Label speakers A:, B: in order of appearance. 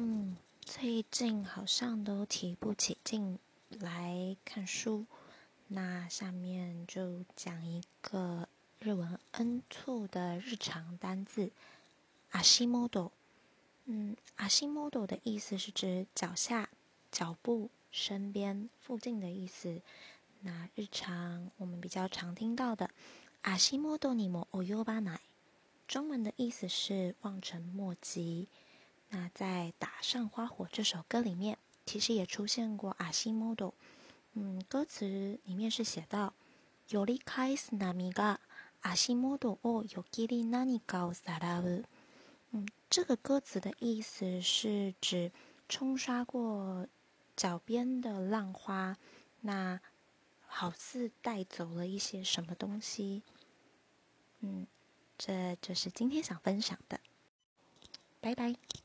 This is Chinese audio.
A: 嗯，最近好像都提不起劲来看书。那下面就讲一个日文 N 处的日常单字，阿西莫多。嗯，阿西莫多的意思是指脚下、脚步、身边、附近的意思。那日常我们比较常听到的，阿西 model 尼莫欧尤巴乃，中文的意思是望尘莫及。那在《打上花火》这首歌里面，其实也出现过阿西 model。嗯，歌词里面是写到尤里卡斯纳米嘎阿西 model 哦尤吉里纳尼高萨拉乌。嗯，这个歌词的意思是指冲刷过脚边的浪花，那好似带走了一些什么东西。嗯，这就是今天想分享的。拜拜。